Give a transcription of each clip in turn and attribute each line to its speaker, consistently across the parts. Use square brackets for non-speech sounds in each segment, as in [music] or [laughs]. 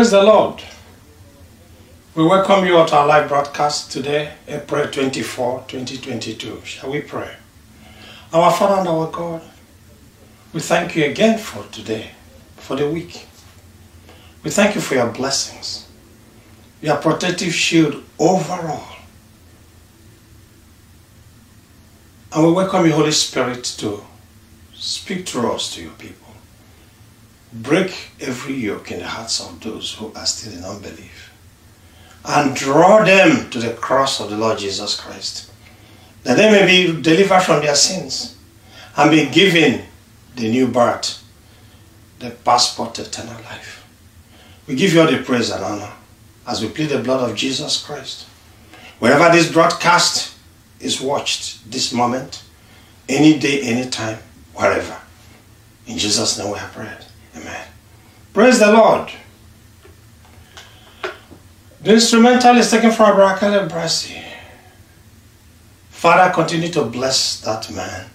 Speaker 1: Praise the Lord. We welcome you at our live broadcast today, April 24, 2022. Shall we pray? Our Father and our God, we thank you again for today, for the week. We thank you for your blessings, your protective shield overall. And we welcome you, Holy Spirit, to speak to us, to your people. Break every yoke in the hearts of those who are still in unbelief. And draw them to the cross of the Lord Jesus Christ. That they may be delivered from their sins and be given the new birth, the passport to eternal life. We give you all the praise and honor as we plead the blood of Jesus Christ. Wherever this broadcast is watched this moment, any day, any time, wherever. In Jesus' name we have prayed. Amen. Praise the Lord. The instrumental is taken from Abraham Brasi. Father, continue to bless that man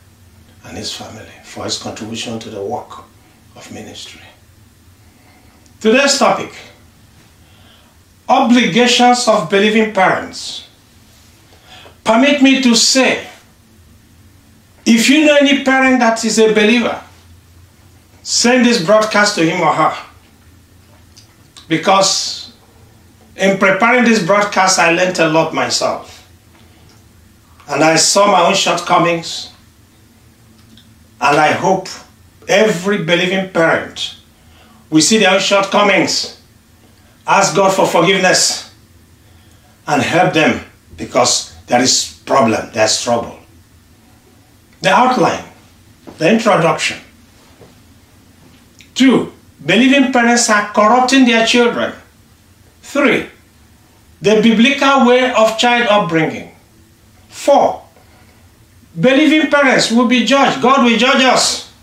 Speaker 1: and his family for his contribution to the work of ministry. Today's topic Obligations of believing parents. Permit me to say, if you know any parent that is a believer, send this broadcast to him or her. Because in preparing this broadcast, I learned a lot myself. And I saw my own shortcomings. And I hope every believing parent will see their own shortcomings, ask God for forgiveness, and help them because there is problem, there's trouble. The outline, the introduction. Two, believing parents are corrupting their children. Three, the biblical way of child upbringing. Four, believing parents will be judged. God will judge us.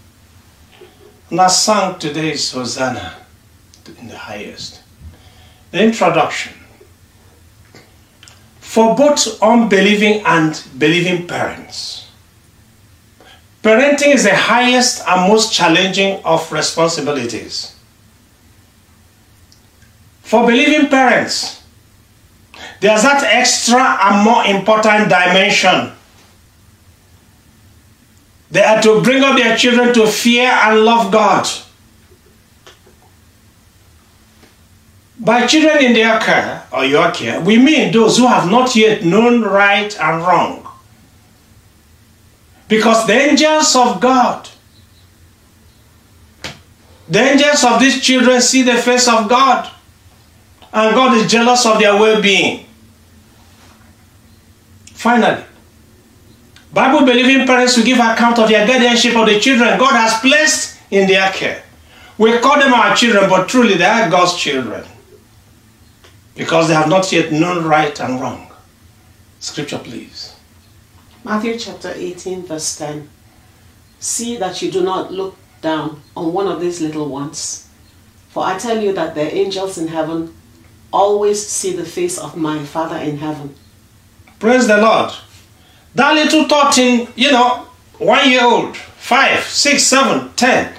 Speaker 1: And our song today is Hosanna in the highest. The introduction. For both unbelieving and believing parents, Parenting is the highest and most challenging of responsibilities. For believing parents, there's that extra and more important dimension. They are to bring up their children to fear and love God. By children in their care or your care, we mean those who have not yet known right and wrong. Because the angels of God, the angels of these children see the face of God. And God is jealous of their well-being. Finally, Bible believing parents will give account of their guardianship of the children God has placed in their care. We call them our children, but truly they are God's children. Because they have not yet known right and wrong. Scripture, please.
Speaker 2: Matthew chapter 18, verse 10. See that you do not look down on one of these little ones. For I tell you that the angels in heaven always see the face of my Father in heaven.
Speaker 1: Praise the Lord. That little thirteen, you know, one year old, five, six, seven, ten.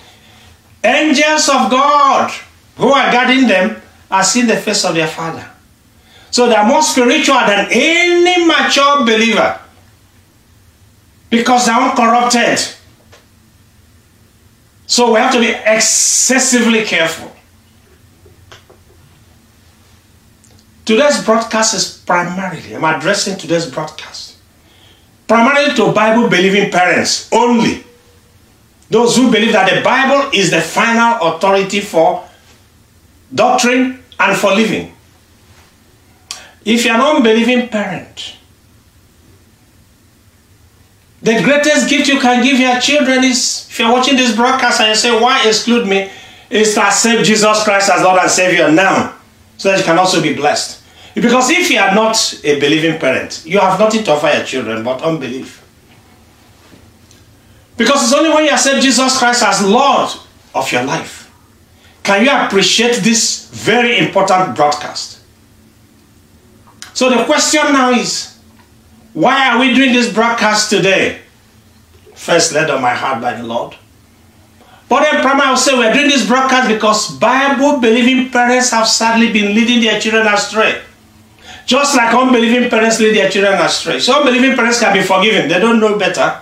Speaker 1: Angels of God who are guarding them are seeing the face of their Father. So they are more spiritual than any mature believer because they're uncorrupted. So we have to be excessively careful. Today's broadcast is primarily, I'm addressing today's broadcast, primarily to Bible believing parents only. Those who believe that the Bible is the final authority for doctrine and for living. If you're an unbelieving parent, the greatest gift you can give your children is, if you're watching this broadcast and you say, why exclude me? Is to accept Jesus Christ as Lord and Savior now, so that you can also be blessed. Because if you are not a believing parent, you have nothing to offer your children but unbelief. Because it's only when you accept Jesus Christ as Lord of your life can you appreciate this very important broadcast. So the question now is, why are we doing this broadcast today? First led on my heart by the Lord. But then primary, will say we're doing this broadcast because Bible believing parents have sadly been leading their children astray. Just like unbelieving parents lead their children astray. So unbelieving parents can be forgiven. They don't know better.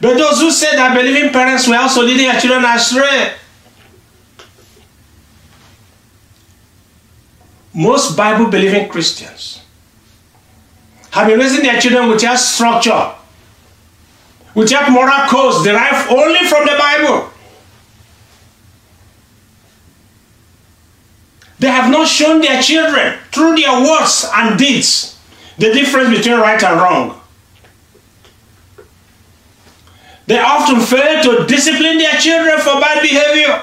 Speaker 1: But those who say that believing parents were also leading their children astray. Most Bible believing Christians have been raising their children with without structure, with without moral codes derived only from the Bible. They have not shown their children through their words and deeds the difference between right and wrong. They often fail to discipline their children for bad behavior,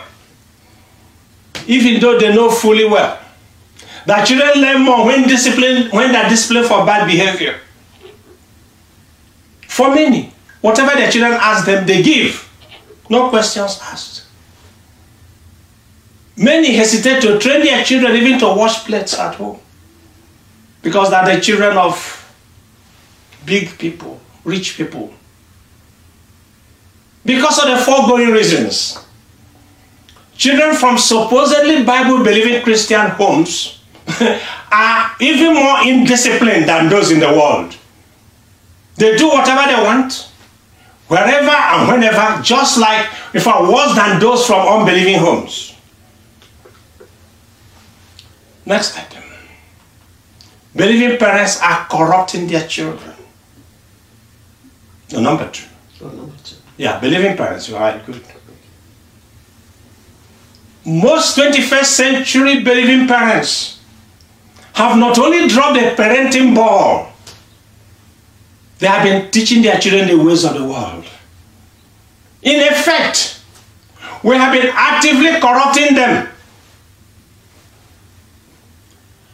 Speaker 1: even though they know fully well that children learn more when discipline when they're disciplined for bad behavior. For many, whatever their children ask them, they give, no questions asked. Many hesitate to train their children even to wash plates at home because they're the children of big people, rich people. Because of the foregoing reasons, children from supposedly Bible believing Christian homes [laughs] are even more indisciplined than those in the world. They do whatever they want, wherever and whenever, just like if I worse than those from unbelieving homes. Next item. Believing parents are corrupting their children. No, number two.
Speaker 2: Oh, number two.
Speaker 1: Yeah, believing parents, you are right, good. Most 21st century believing parents have not only dropped the parenting ball, they have been teaching their children the ways of the world. In effect, we have been actively corrupting them.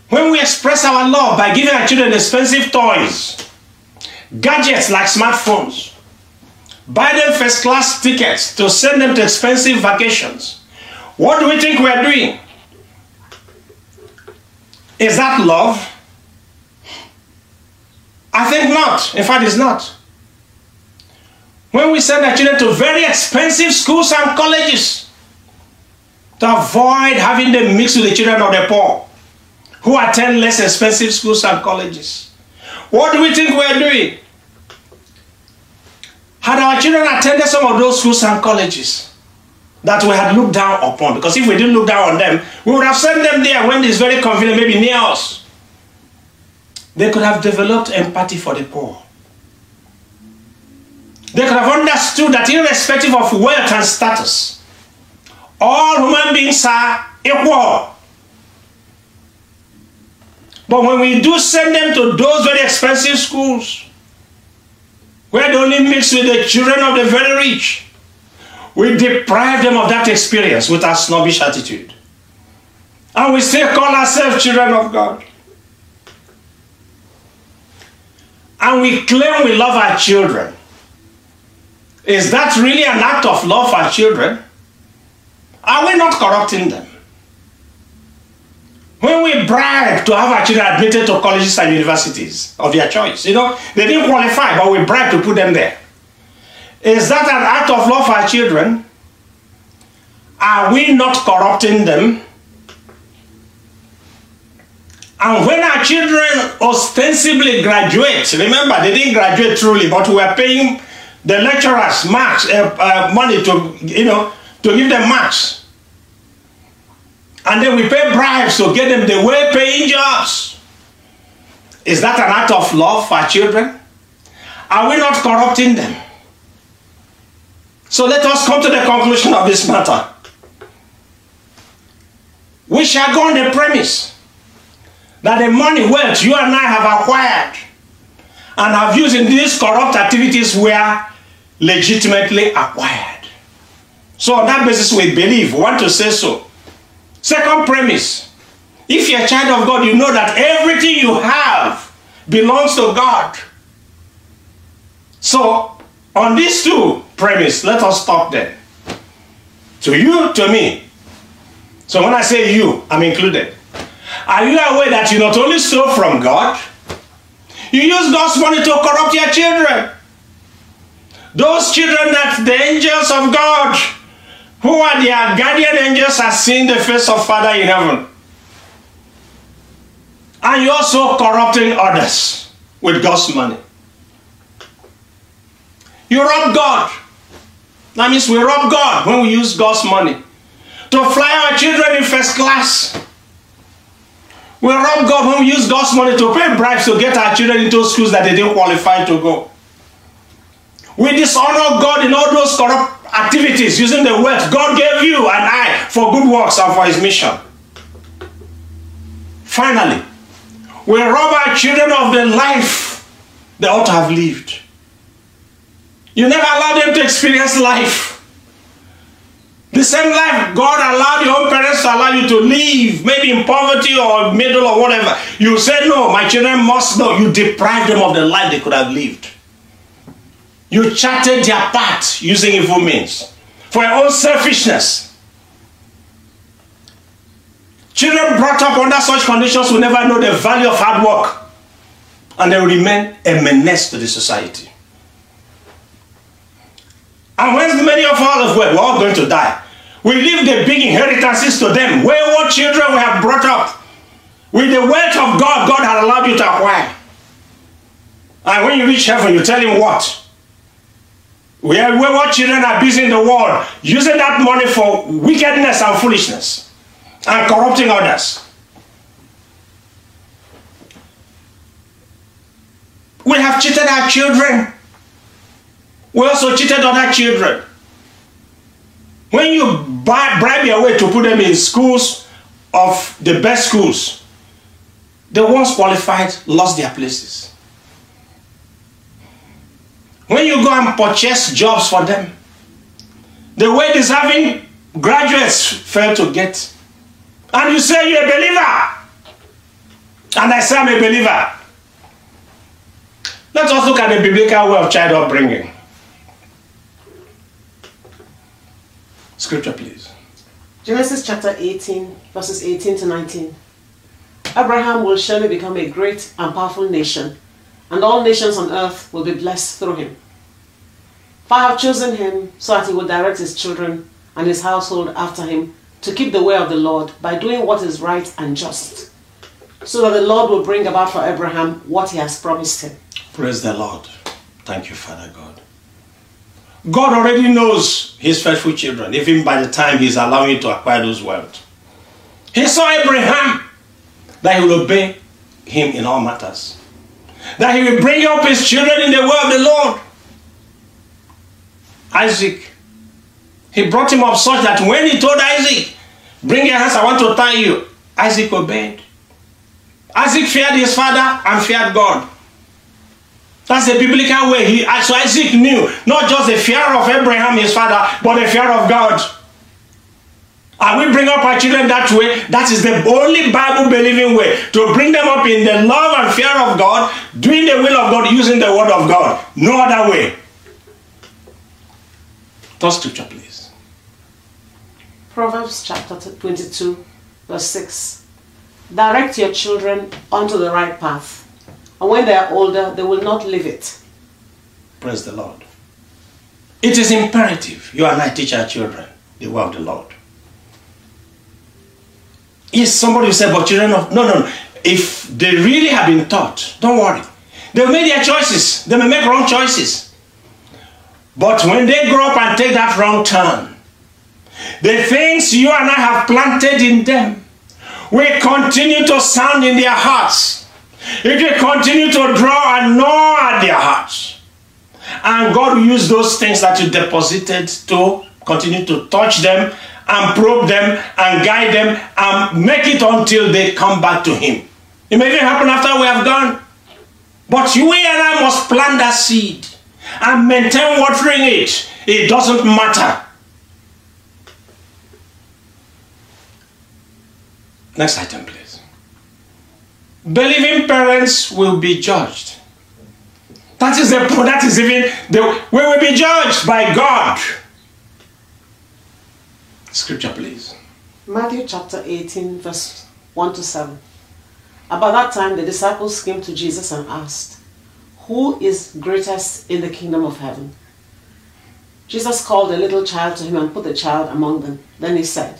Speaker 1: When we express our love by giving our children expensive toys, gadgets like smartphones, buy them first class tickets to send them to expensive vacations, what do we think we are doing? Is that love? I think not. In fact, it's not. When we send our children to very expensive schools and colleges to avoid having them mix with the children of the poor who attend less expensive schools and colleges, what do we think we are doing? Had our children attended some of those schools and colleges that we had looked down upon, because if we didn't look down on them, we would have sent them there when it's very convenient, maybe near us. They could have developed empathy for the poor. They could have understood that irrespective of wealth and status, all human beings are equal. But when we do send them to those very expensive schools, where they only mix with the children of the very rich, we deprive them of that experience with our snobbish attitude. And we still call ourselves children of God. And we claim we love our children. Is that really an act of love for our children? Are we not corrupting them? When we bribe to have our children admitted to colleges and universities of their choice, you know, they didn't qualify, but we bribe to put them there. Is that an act of love for our children? Are we not corrupting them? And when our children ostensibly graduate, remember they didn't graduate truly, but we are paying the lecturers marks, uh, uh, money to, you know, to give them marks. And then we pay bribes to get them the well-paying jobs. Is that an act of love for our children? Are we not corrupting them? So let us come to the conclusion of this matter. We shall go on the premise that the money, wealth you and I have acquired and have used in these corrupt activities were legitimately acquired. So on that basis we believe, we want to say so. Second premise, if you're a child of God, you know that everything you have belongs to God. So on these two premise, let us stop there. To you, to me. So when I say you, I'm included. Are you aware that you not only stole from God, you use God's money to corrupt your children? Those children that the angels of God who are their guardian angels are seeing the face of Father in heaven. And you're also corrupting others with God's money. You rob God. That means we rob God when we use God's money to fly our children in first class. We rob God when we use God's money to pay bribes to get our children into schools that they didn't qualify to go. We dishonor God in all those corrupt activities using the wealth God gave you and I for good works and for His mission. Finally, we rob our children of the life they ought to have lived. You never allow them to experience life. The same life God allowed your own parents to allow you to live, maybe in poverty or middle or whatever. You say, No, my children must know. You deprive them of the life they could have lived. You charted their path using evil means for your own selfishness. Children brought up under such conditions will never know the value of hard work and they will remain a menace to the society. And when many of us, well, we're all going to die. We leave the big inheritances to them. Wayward children we have brought up with the wealth of God God had allowed you to acquire. And when you reach heaven, you tell him what? Where wayward children are busy in the world using that money for wickedness and foolishness and corrupting others. We have cheated our children we also cheated other children. When you buy, bribe your way to put them in schools of the best schools, the ones qualified lost their places. When you go and purchase jobs for them, the way deserving graduates fail to get. And you say you're a believer. And I say I'm a believer. Let us look at the biblical way of child upbringing. Scripture, please.
Speaker 2: Genesis chapter 18, verses 18 to 19. Abraham will surely become a great and powerful nation, and all nations on earth will be blessed through him. For I have chosen him so that he will direct his children and his household after him to keep the way of the Lord by doing what is right and just, so that the Lord will bring about for Abraham what he has promised him.
Speaker 1: Praise the Lord. Thank you, Father God. God already knows his faithful children, even by the time he's allowing you to acquire those wealth. He saw Abraham that he will obey him in all matters. That he will bring up his children in the way of the Lord. Isaac, he brought him up such that when he told Isaac, Bring your hands, I want to tie you, Isaac obeyed. Isaac feared his father and feared God. That's the biblical way. He, so Isaac knew not just the fear of Abraham, his father, but the fear of God. And we bring up our children that way. That is the only Bible believing way to bring them up in the love and fear of God, doing the will of God, using the word of God. No other way. Third scripture, please.
Speaker 2: Proverbs chapter 22, verse 6. Direct your children onto the right path and when they are older, they will not live it.
Speaker 1: Praise the Lord. It is imperative you and I teach our children the word of the Lord. Yes, somebody will say, but children of no, no, no. If they really have been taught, don't worry. They've made their choices. They may make wrong choices. But when they grow up and take that wrong turn, the things you and I have planted in them will continue to sound in their hearts it will continue to draw and gnaw at their hearts. And God will use those things that you deposited to continue to touch them and probe them and guide them and make it until they come back to Him. It may even happen after we have gone. But you and I must plant that seed and maintain watering it. It doesn't matter. Next item, please. Believing parents will be judged. That is the that is even the we will be judged by God. Scripture, please.
Speaker 2: Matthew chapter 18, verse 1 to 7. About that time, the disciples came to Jesus and asked, Who is greatest in the kingdom of heaven? Jesus called a little child to him and put the child among them. Then he said,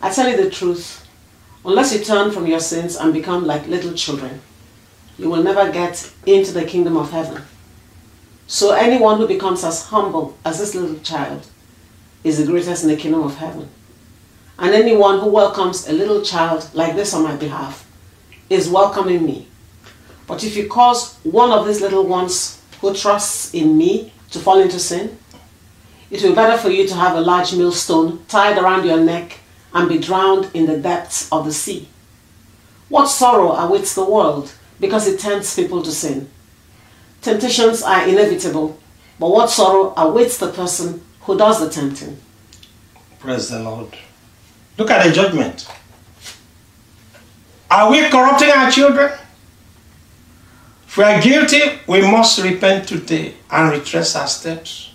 Speaker 2: I tell you the truth, unless you turn from your sins and become like little children, you will never get into the kingdom of heaven. So anyone who becomes as humble as this little child is the greatest in the kingdom of heaven. And anyone who welcomes a little child like this on my behalf is welcoming me. But if you cause one of these little ones who trusts in me to fall into sin, it will be better for you to have a large millstone tied around your neck and be drowned in the depths of the sea. What sorrow awaits the world because it tempts people to sin. Temptations are inevitable, but what sorrow awaits the person who does the tempting.
Speaker 1: Praise the Lord. Look at the judgment. Are we corrupting our children? If we are guilty, we must repent today and retrace our steps.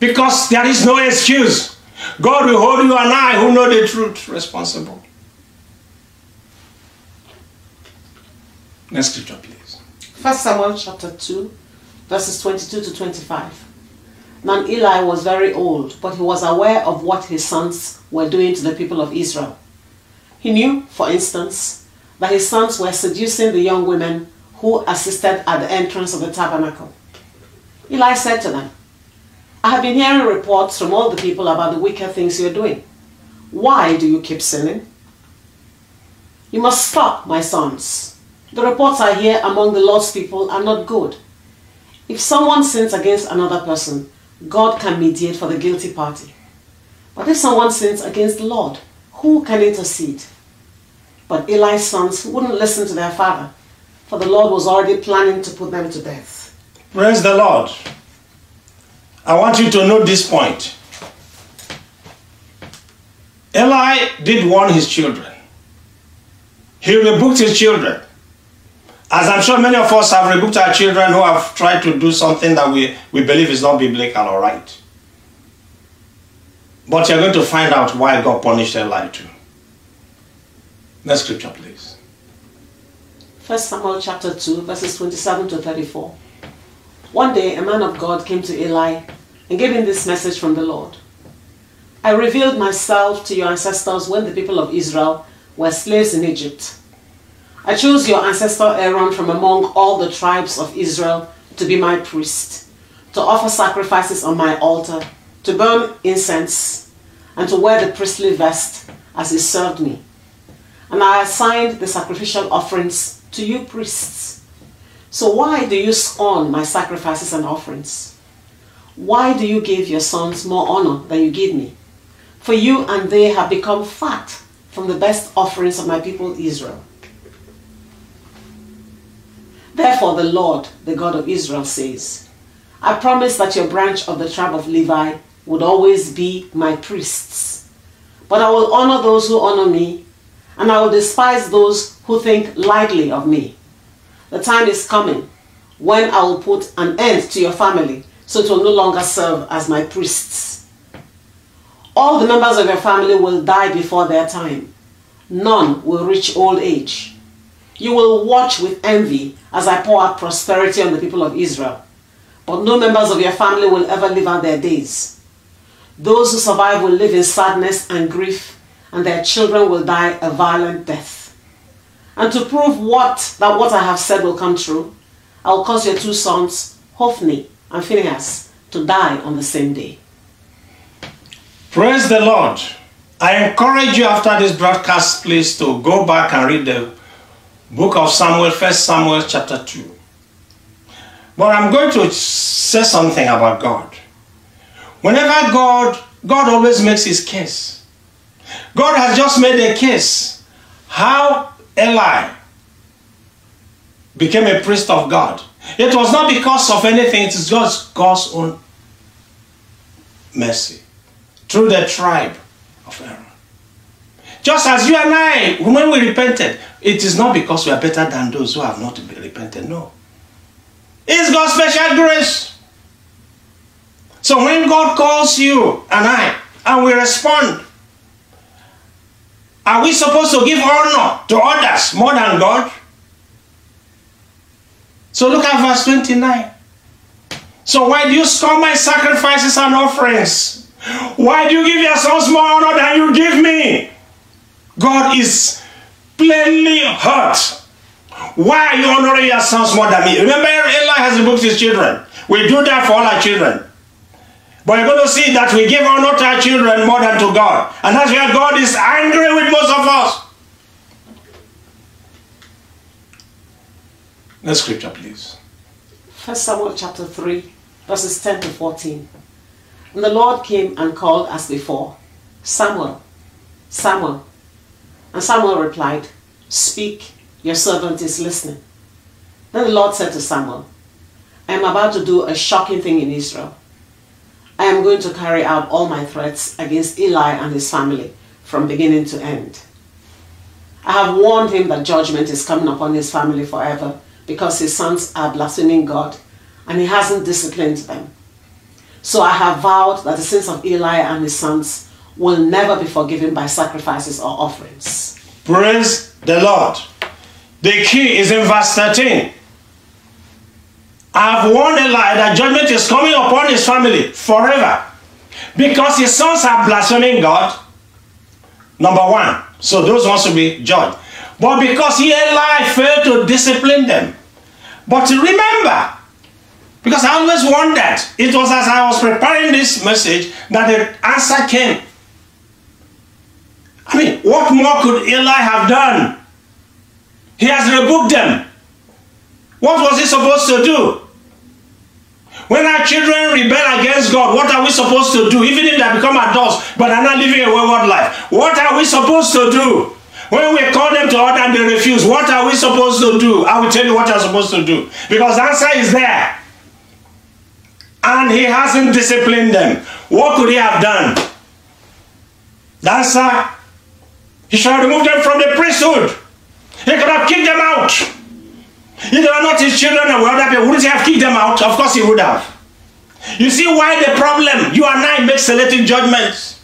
Speaker 1: Because there is no excuse. God will hold you and I who know the truth responsible. Next scripture, please.
Speaker 2: 1 Samuel chapter 2, verses 22 to 25. Now Eli was very old, but he was aware of what his sons were doing to the people of Israel. He knew, for instance, that his sons were seducing the young women who assisted at the entrance of the tabernacle. Eli said to them, I have been hearing reports from all the people about the wicked things you're doing. Why do you keep sinning? You must stop, my sons. The reports I hear among the Lord's people are not good. If someone sins against another person, God can mediate for the guilty party. But if someone sins against the Lord, who can intercede? But Eli's sons wouldn't listen to their father, for the Lord was already planning to put them to death.
Speaker 1: Praise the Lord. I want you to note this point. Eli did warn his children. He rebuked his children. As I'm sure many of us have rebuked our children who have tried to do something that we, we believe is not biblical or right. But you're going to find out why God punished Eli too. Next scripture, please.
Speaker 2: 1 Samuel chapter 2, verses 27 to 34. One day, a man of God came to Eli and him this message from the Lord I revealed myself to your ancestors when the people of Israel were slaves in Egypt. I chose your ancestor Aaron from among all the tribes of Israel to be my priest, to offer sacrifices on my altar, to burn incense, and to wear the priestly vest as he served me. And I assigned the sacrificial offerings to you priests. So why do you scorn my sacrifices and offerings? Why do you give your sons more honor than you give me? For you and they have become fat from the best offerings of my people Israel. Therefore, the Lord, the God of Israel, says, I promise that your branch of the tribe of Levi would always be my priests. But I will honor those who honor me, and I will despise those who think lightly of me. The time is coming when I will put an end to your family, so it will no longer serve as my priests. All the members of your family will die before their time. None will reach old age. You will watch with envy as I pour out prosperity on the people of Israel. But no members of your family will ever live out their days. Those who survive will live in sadness and grief, and their children will die a violent death. And to prove what that what I have said will come true, I will cause your two sons, Hophni and Phinehas, to die on the same day.
Speaker 1: Praise the Lord. I encourage you after this broadcast, please, to go back and read the book of Samuel, First Samuel chapter 2. But I'm going to say something about God. Whenever God, God always makes his case. God has just made a case how Eli became a priest of God. It was not because of anything, it is just God's own mercy through the tribe of Aaron. Just as you and I, when we repented, it is not because we are better than those who have not repented. No. It's God's special grace. So when God calls you and I, and we respond, are we supposed to give honor to others more than God? So look at verse 29. So why do you scorn my sacrifices and offerings? Why do you give your sons more honor than you give me? God is plainly hurt. Why are you honoring your sons more than me? Remember, Eli has rebuked his children. We do that for all our children. But you're going to see that we give honor to our children more than to God. And that's where God is angry with most of us. Next scripture, please.
Speaker 2: First Samuel chapter 3, verses 10 to 14. And the Lord came and called as before, Samuel, Samuel. And Samuel replied, Speak, your servant is listening. Then the Lord said to Samuel, I am about to do a shocking thing in Israel. I am going to carry out all my threats against Eli and his family from beginning to end. I have warned him that judgment is coming upon his family forever because his sons are blaspheming God and he hasn't disciplined them. So I have vowed that the sins of Eli and his sons will never be forgiven by sacrifices or offerings.
Speaker 1: Praise the Lord. The key is in verse 13. I have warned Eli that judgment is coming upon his family forever because his sons are blaspheming God. Number one. So those ones will be judged. But because Eli failed to discipline them. But remember, because I always wondered, it was as I was preparing this message that the answer came. I mean, what more could Eli have done? He has rebuked them. What was he supposed to do? When our children rebel against God, what are we supposed to do? Even if they become adults, but are not living a wayward life, what are we supposed to do? When we call them to order and they refuse, what are we supposed to do? I will tell you what you're supposed to do. Because the answer is there. And he hasn't disciplined them. What could he have done? The answer, he should have removed them from the priesthood. He could have kicked them out. If they were not his children and were other people, wouldn't he have kicked them out? Of course he would have. You see why the problem? You and I make selective judgments.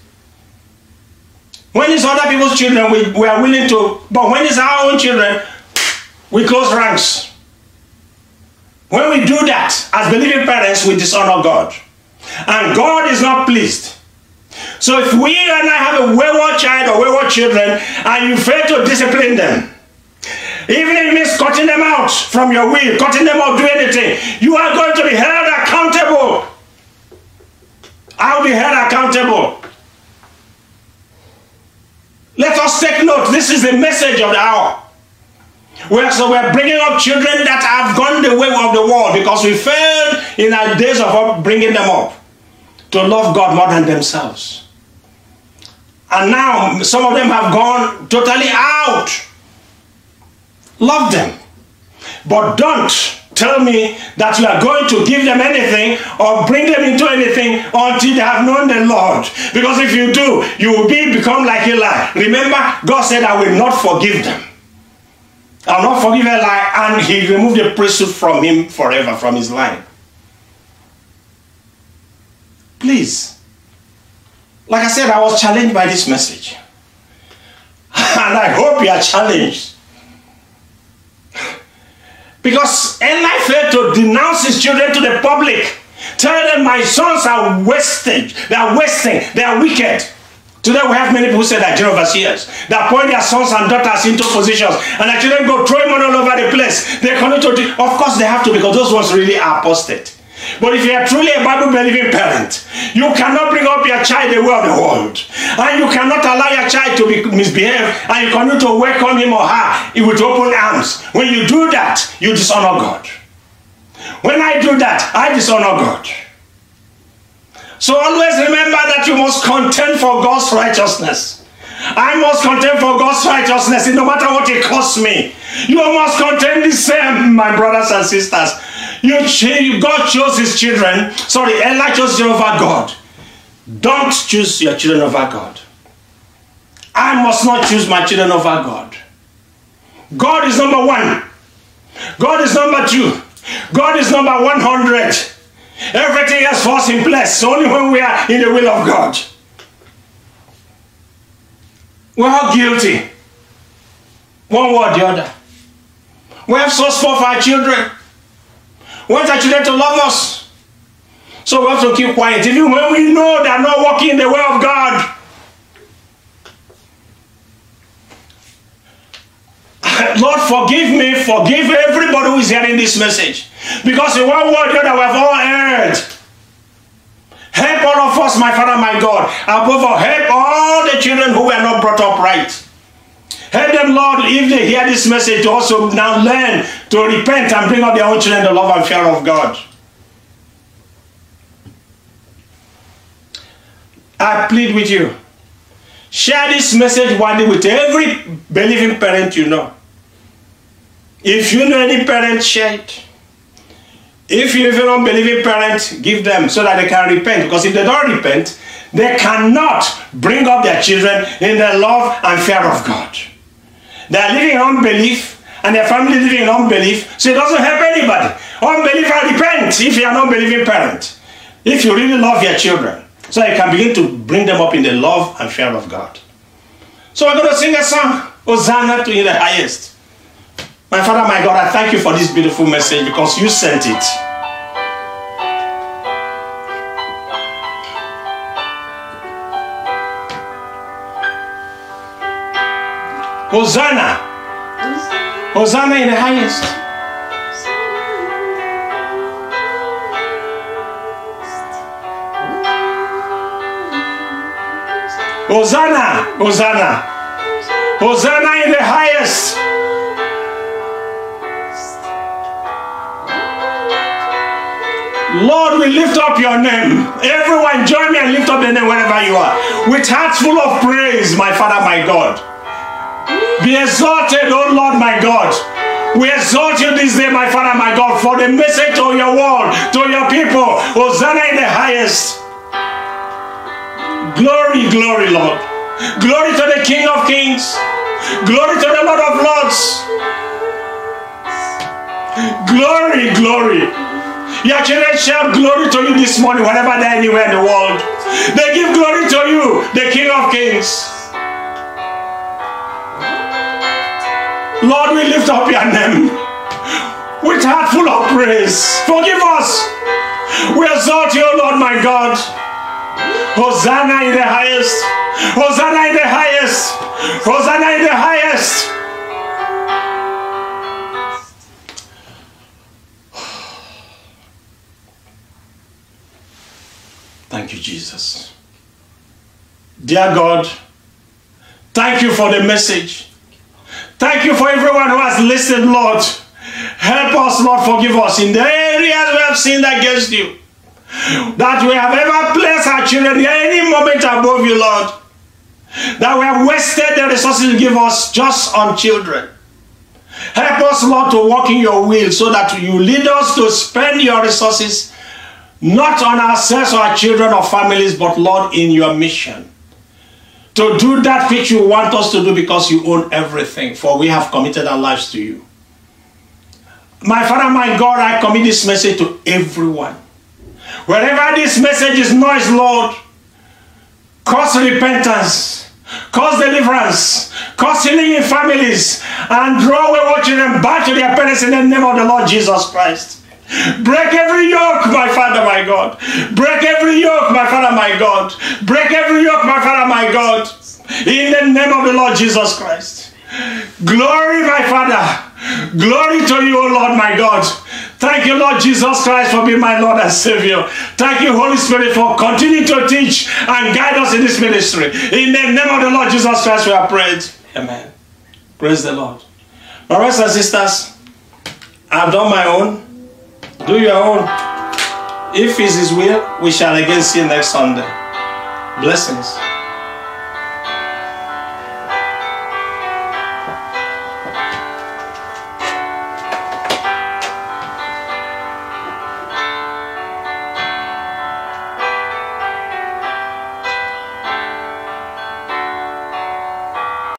Speaker 1: When it's other people's children, we, we are willing to, but when it's our own children, we close ranks. When we do that, as believing parents, we dishonor God. And God is not pleased. So if we and I have a wayward child or wayward children, and you fail to discipline them, even if it means cutting them out from your will, cutting them out, do anything, you are going to be held accountable. I'll be held accountable. Let us take note. This is the message of the hour. We're, so we're bringing up children that have gone the way of the world because we failed in our days of bringing them up to love God more than themselves. And now some of them have gone totally out Love them. But don't tell me that you are going to give them anything or bring them into anything until they have known the Lord. Because if you do, you will be become like Eli. Remember, God said, I will not forgive them. I'll not forgive Eli, and he removed the priesthood from him forever, from his line. Please. Like I said, I was challenged by this message. [laughs] And I hope you are challenged because Eli failed to denounce his children to the public. Tell them my sons are wasted. They are wasting. They are wicked. Today we have many people who say that general overseers. They appoint their sons and daughters into positions and their children go throwing money all over the place. They continue to, of course they have to because those ones really are apostate. But if you are truly a Bible believing parent, you cannot bring up your child the way of the world. And you cannot allow your child to be misbehave and you continue to welcome him or her with open arms. When you do that, you dishonor God. When I do that, I dishonor God. So always remember that you must contend for God's righteousness. I must contend for God's righteousness no matter what it costs me. You must contend the same, my brothers and sisters. You, God chose his children. Sorry, Eli chose you over God. Don't choose your children over God. I must not choose my children over God. God is number one. God is number two. God is number 100. Everything else falls in place only when we are in the will of God. We're all guilty. One way or the other. We have so for our children. Want our children to love us. So we have to keep quiet, even when we know they are not walking in the way of God. [laughs] Lord, forgive me, forgive everybody who is hearing this message. Because in one word that we have all heard. Help all of us, my Father, my God. Above all, help all the children who were not brought up right. Help them, Lord, if they hear this message, to also now learn to repent and bring up their own children in the love and fear of God. I plead with you. Share this message day with every believing parent you know. If you know any parent, share it. If you have an unbelieving parent, give them so that they can repent. Because if they don't repent, they cannot bring up their children in the love and fear of God. They are living in unbelief and their family living in unbelief, so it doesn't help anybody. Unbeliever repent if you are an unbelieving parent. If you really love your children. So you can begin to bring them up in the love and fear of God. So we're going to sing a song, Hosanna to in the highest. My Father, my God, I thank you for this beautiful message because you sent it. Hosanna. Hosanna in the highest. Hosanna, Hosanna, Hosanna in the highest. Lord, we lift up your name. Everyone, join me and lift up the name wherever you are. With hearts full of praise, my Father, my God. Be exalted, O Lord, my God. We exalt you this day, my Father, my God, for the message of your word to your people. Hosanna in the highest. Glory, glory, Lord. Glory to the King of Kings. Glory to the Lord of Lords. Glory, glory. Your children shout glory to you this morning, wherever they're anywhere in the world. They give glory to you, the King of Kings. Lord, we lift up your name with heart full of praise. Forgive us. We exalt you, Lord my God. Hosanna in the highest. Hosanna in the highest. Hosanna in the highest. Thank you, Jesus. Dear God, thank you for the message. Thank you for everyone who has listened, Lord. Help us, Lord, forgive us in the areas we have sinned against you. That we have ever placed our children any moment above you, Lord. That we have wasted the resources you give us just on children. Help us, Lord, to walk in your will so that you lead us to spend your resources not on ourselves or our children or families, but, Lord, in your mission to do that which you want us to do because you own everything, for we have committed our lives to you. My Father, my God, I commit this message to everyone. Wherever this message is noise, Lord, cause repentance, cause deliverance, cause healing in families, and draw away watching children back to their parents in the name of the Lord Jesus Christ. Break every yoke, my Father, my God. Break every yoke, my Father, my God. Break every yoke, my Father, my God. In the name of the Lord Jesus Christ. Glory, my Father. Glory to you, O Lord, my God. Thank you, Lord Jesus Christ, for being my Lord and Savior. Thank you, Holy Spirit, for continuing to teach and guide us in this ministry. In the name of the Lord Jesus Christ, we are prayed. Amen. Praise the Lord. My brothers and sisters, I've done my own. Do your own. If it's His will, we shall again see you next Sunday. Blessings.